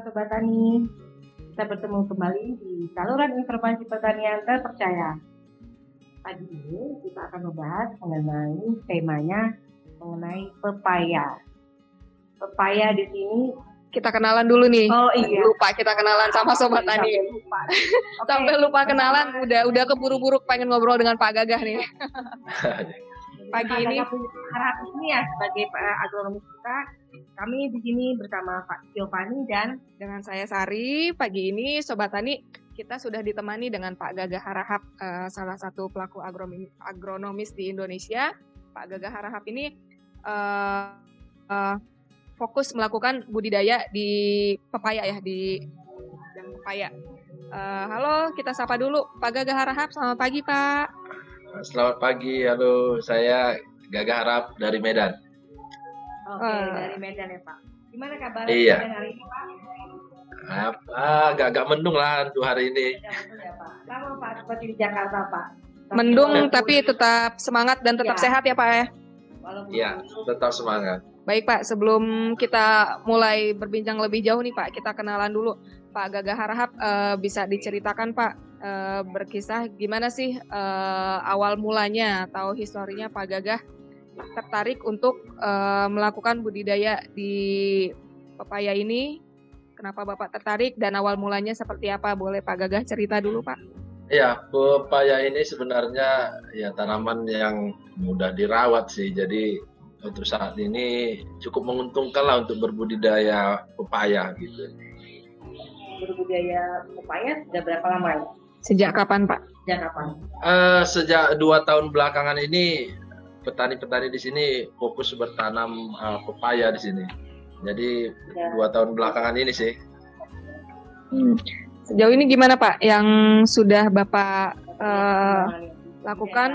Sobat Tani. Kita bertemu kembali di saluran informasi pertanian terpercaya. Pagi ini kita akan membahas mengenai temanya mengenai pepaya. Pepaya di sini kita kenalan dulu nih. Oh iya. Lupa kita kenalan sama sobat tani. Sampai lupa. Oke. Sampai lupa kenalan, udah udah keburu-buru pengen ngobrol dengan Pak Gagah nih. Pagi ini harap ini ya sebagai eh, agronomis kita, kami di sini bersama Pak Giovanni dan dengan saya Sari, pagi ini sobat tani kita sudah ditemani dengan Pak Gagah Harahap, eh, salah satu pelaku agronomi- agronomis di Indonesia. Pak Gagah Harahap ini eh, eh, fokus melakukan budidaya di pepaya ya di bidang pepaya. Eh, halo, kita sapa dulu Pak Gagah Harahap. Selamat pagi Pak. Selamat pagi, halo saya Gagah Harap dari Medan. Oke Ah. dari Medan ya Pak. Gimana kabar Iya. Medan hari ini Pak? Ah, agak-agak mendung lah untuk hari ini. Ya Pak. Sama Pak seperti di Jakarta Pak. Tapi Mendung tapi tetap semangat dan tetap Ya. sehat ya Pak ya. walaupun Iya, tetap semangat. Baik Pak, sebelum kita mulai berbincang lebih jauh nih Pak, kita kenalan dulu. Pak Gagah Harahap eh, bisa diceritakan Pak eh, berkisah gimana sih eh, awal mulanya atau historinya Pak Gagah tertarik untuk eh, melakukan budidaya di pepaya ini? Kenapa Bapak tertarik dan awal mulanya seperti apa? Boleh Pak Gagah cerita dulu Pak? Ya, pepaya ini sebenarnya ya tanaman yang mudah dirawat sih. Jadi untuk saat ini cukup menguntungkan lah untuk berbudidaya pepaya gitu. berbudaya pepaya sudah berapa lama ya? Sejak kapan Pak? Sejak kapan? Eh, sejak dua tahun belakangan ini petani-petani di sini fokus bertanam eh, pepaya di sini. Jadi Ya. dua tahun belakangan ini sih. Sejauh ini gimana Pak yang sudah Bapak Mengalami lakukan?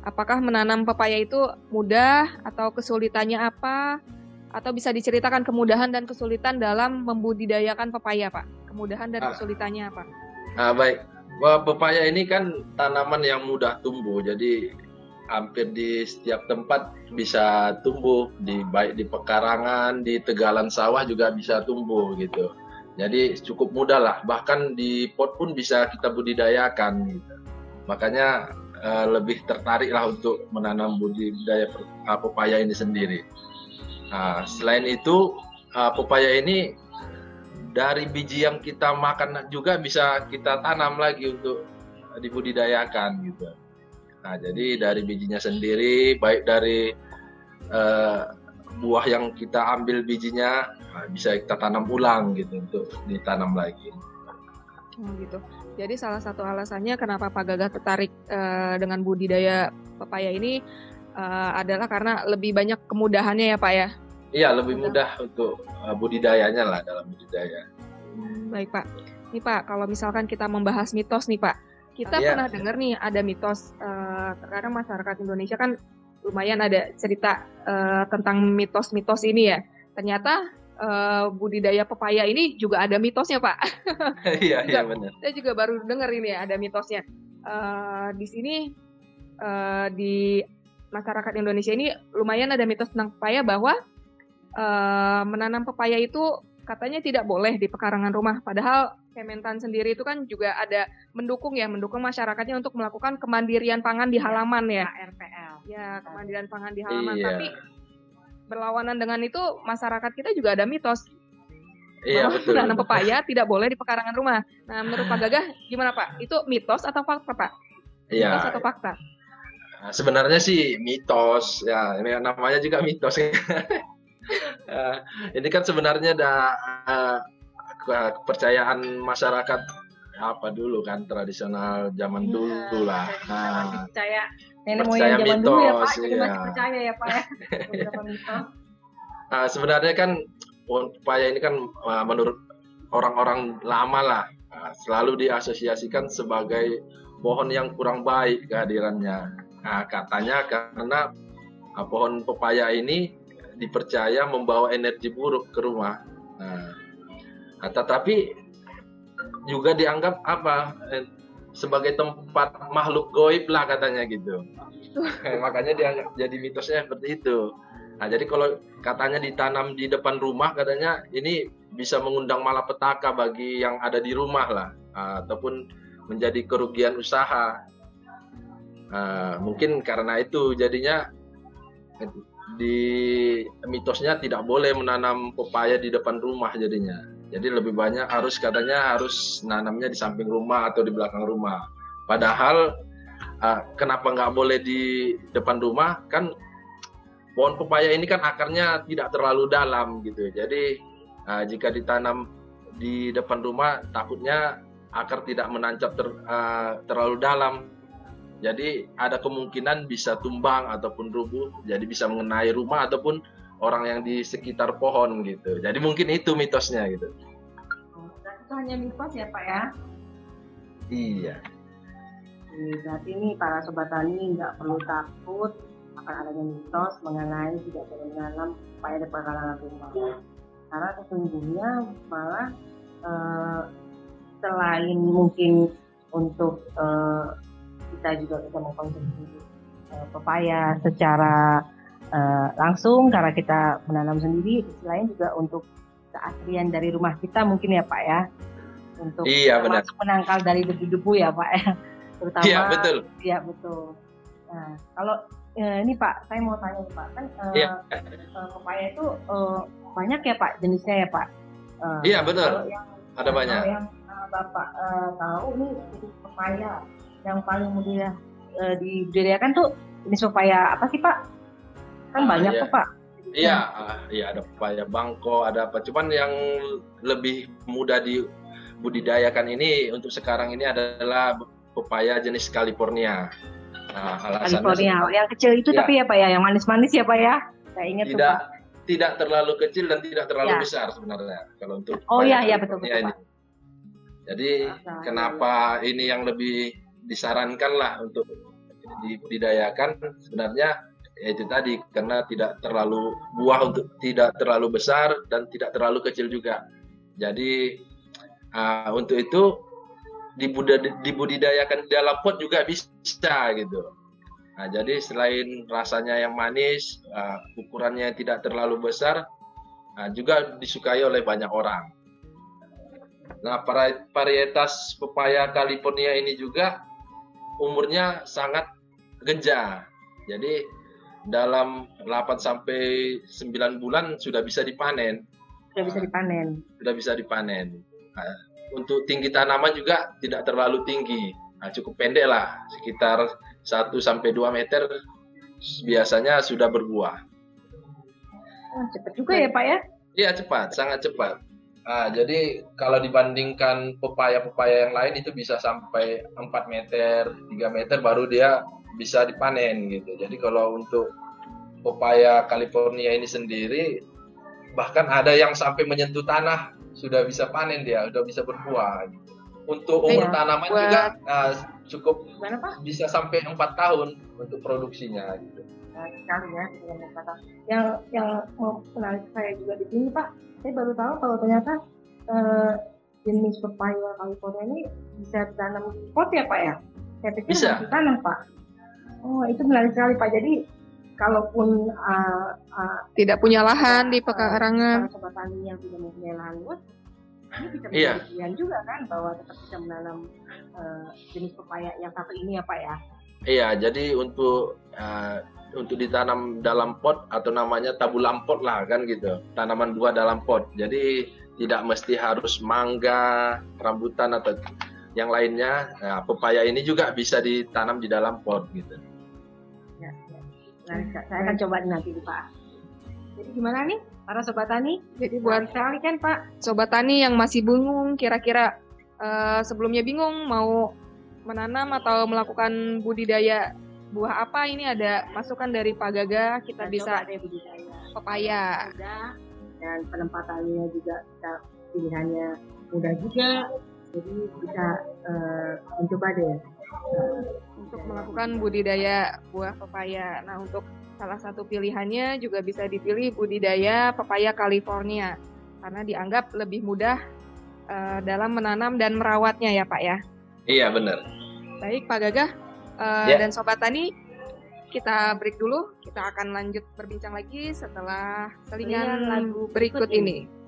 apakah menanam pepaya itu mudah atau kesulitannya apa? Atau bisa diceritakan kemudahan dan kesulitan dalam membudidayakan pepaya, Pak? Kemudahan dan Ah. kesulitannya apa? Ah, baik. Wah, pepaya ini kan tanaman yang mudah tumbuh. Jadi hampir di setiap tempat bisa tumbuh di baik di pekarangan, di tegalan sawah juga bisa tumbuh gitu. Jadi cukup mudah lah. Bahkan di pot pun bisa kita budidayakan gitu. Makanya eh, lebih tertarik lah untuk menanam budidaya ah, pepaya ini sendiri. Nah, selain itu ah, pepaya ini dari biji yang kita makan juga bisa kita tanam lagi untuk dibudidayakan gitu. Nah, jadi dari bijinya sendiri, baik dari eh, buah yang kita ambil bijinya nah, bisa kita tanam ulang gitu untuk ditanam lagi. Oh, gitu. Jadi salah satu alasannya kenapa Pak Gagah tertarik eh, dengan budidaya pepaya ini eh, adalah karena lebih banyak kemudahannya ya, Pak ya. Iya, lebih mudah untuk budidayanya lah dalam budidaya. Baik Pak. Nih Pak, kalau misalkan kita membahas mitos nih Pak, kita Iya. pernah dengar nih ada mitos. eh, terkadang masyarakat Indonesia kan lumayan ada cerita eh, tentang mitos-mitos ini ya. Ternyata eh, budidaya pepaya ini juga ada mitosnya Pak. Iya, iya benar. Saya juga baru dengar ini ya ada mitosnya. Eh, di sini eh, di masyarakat Indonesia ini lumayan ada mitos tentang pepaya bahwa eh, menanam pepaya itu katanya tidak boleh di pekarangan rumah. Padahal Kementan sendiri itu kan juga ada mendukung ya, mendukung masyarakatnya untuk melakukan kemandirian pangan di halaman ya. RPL. Ya, kemandirian pangan di halaman. Iya. Tapi berlawanan dengan itu masyarakat kita juga ada mitos Iya betul. menanam pepaya tidak boleh di pekarangan rumah. Nah, menurut Pak Gagah gimana Pak? Itu mitos atau fakta Pak? Iya. Mitos atau fakta? Nah, sebenarnya sih mitos ya ini namanya juga mitos ya. Eh, ini kan sebenarnya ada ke- kepercayaan masyarakat apa dulu kan tradisional zaman Iya, dulu lah. Nah, percaya nenek Percaya moyang zaman dulu ya Pak, mitos, jadi iya. masih percaya ya Pak ya. Mitos. nah, sebenarnya kan pepaya ini kan menurut orang-orang lama lah selalu diasosiasikan sebagai pohon yang kurang baik kehadirannya. Nah, katanya karena pohon pepaya ini dipercaya membawa energi buruk ke rumah. Nah, nah, tetapi juga dianggap apa eh, sebagai tempat makhluk goib lah katanya gitu. Makanya dianggap jadi mitosnya seperti itu. Nah, jadi kalau katanya ditanam di depan rumah katanya ini bisa mengundang malapetaka bagi yang ada di rumah lah, uh, ataupun menjadi kerugian usaha. Uh, mungkin karena itu jadinya di mitosnya tidak boleh menanam pepaya di depan rumah jadinya. Jadi lebih banyak harus katanya harus nanamnya di samping rumah atau di belakang rumah. Padahal uh, kenapa nggak boleh di depan rumah? Kan pohon pepaya ini kan akarnya tidak terlalu dalam gitu. Jadi uh, jika ditanam di depan rumah takutnya akar tidak menancap ter, uh, terlalu dalam jadi ada kemungkinan bisa tumbang ataupun rubuh, jadi bisa mengenai rumah ataupun orang yang di sekitar pohon gitu. Jadi mungkin itu mitosnya gitu. Oh, itu hanya mitos ya Pak ya? Iya. Berarti ini para sobat tani nggak perlu takut akan adanya mitos mengenai tidak boleh menanam supaya ada pekarangan rumah. Karena sesungguhnya malah uh, selain mungkin untuk uh, kita juga bisa mengkonsumsi uh, pepaya secara uh, langsung karena kita menanam sendiri. Di lain juga untuk keaslian dari rumah kita mungkin ya Pak ya. Untuk iya, benar. penangkal dari debu-debu ya Pak ya. Terutama Iya betul. Iya betul. Nah kalau uh, ini Pak, saya mau tanya Pak kan iya. uh, pepaya itu uh, banyak ya Pak jenisnya ya Pak. Uh, iya betul. Yang, Ada banyak. Yang Bapak uh, tahu nih jenis pepaya yang paling mudah uh, dibudidayakan tuh jenis pepaya apa sih Pak? Kan ah, banyak iya. tuh Pak. Iya, uh, iya ada pepaya bangko, ada apa. Cuman yang lebih mudah dibudidayakan ini untuk sekarang ini adalah pepaya jenis California. Nah, California, yang kecil itu ya. tapi ya Pak ya, yang manis-manis ya Pak ya. Saya ingat tidak, tuh Pak. Tidak terlalu kecil dan tidak terlalu ya. besar sebenarnya kalau untuk Oh iya iya betul betul. Ini. Jadi Masa, kenapa ya. ini yang lebih disarankan lah untuk dibudidayakan sebenarnya ya itu tadi karena tidak terlalu buah untuk tidak terlalu besar dan tidak terlalu kecil juga. Jadi uh, untuk itu dibudidayakan di dalam pot juga bisa gitu. Nah, jadi selain rasanya yang manis, uh, ukurannya tidak terlalu besar, uh, juga disukai oleh banyak orang. Nah, varietas pepaya California ini juga umurnya sangat genja. Jadi dalam 8 sampai 9 bulan sudah bisa dipanen. Sudah bisa dipanen. Sudah bisa dipanen. Nah, untuk tinggi tanaman juga tidak terlalu tinggi. Nah, cukup pendek lah, sekitar 1 sampai 2 meter biasanya sudah berbuah. Oh, cepat juga ya, Pak ya? Iya, cepat, sangat cepat. Nah, jadi kalau dibandingkan pepaya-pepaya yang lain itu bisa sampai 4 meter, 3 meter baru dia bisa dipanen gitu. Jadi kalau untuk pepaya California ini sendiri bahkan ada yang sampai menyentuh tanah sudah bisa panen dia, sudah bisa berbuah gitu. Untuk umur ya, tanaman buat... juga uh, cukup bisa sampai empat tahun untuk produksinya gitu. Nah, sekali ya Yang yang mau menarik saya juga di sini Pak, saya baru tahu kalau ternyata uh, jenis pepaya California ini bisa ditanam di pot ya Pak ya? Saya pikir bisa ditanam Pak. Oh itu menarik sekali Pak. Jadi kalaupun uh, uh, tidak punya lahan uh, di pekarangan, uh, sobat tani yang tidak mempunyai lahan luas, ini bisa menjadi iya. juga kan bahwa tetap bisa menanam uh, jenis pepaya yang satu ini ya Pak ya? Iya, jadi untuk uh, untuk ditanam dalam pot atau namanya tabulam pot lah kan gitu tanaman buah dalam pot jadi tidak mesti harus mangga rambutan atau yang lainnya nah, pepaya ini juga bisa ditanam di dalam pot gitu ya, ya. Nah, saya akan coba nanti pak jadi gimana nih? Para sobat tani? Jadi buat sekali kan pak? sobat tani yang masih bingung kira-kira uh, sebelumnya bingung mau menanam atau melakukan budidaya buah apa ini ada masukan dari Pak Gaga. Kita, bisa deh budidaya. pepaya. Dan penempatannya juga kita pilihannya mudah juga. Jadi bisa uh, mencoba deh. Uh, untuk melakukan budidaya buah pepaya. Nah untuk salah satu pilihannya juga bisa dipilih budidaya pepaya California karena dianggap lebih mudah uh, dalam menanam dan merawatnya ya Pak ya iya benar baik Pak Gagah Uh, yeah. Dan Sobat Tani, kita break dulu. Kita akan lanjut berbincang lagi setelah selingan lagu berikut ini.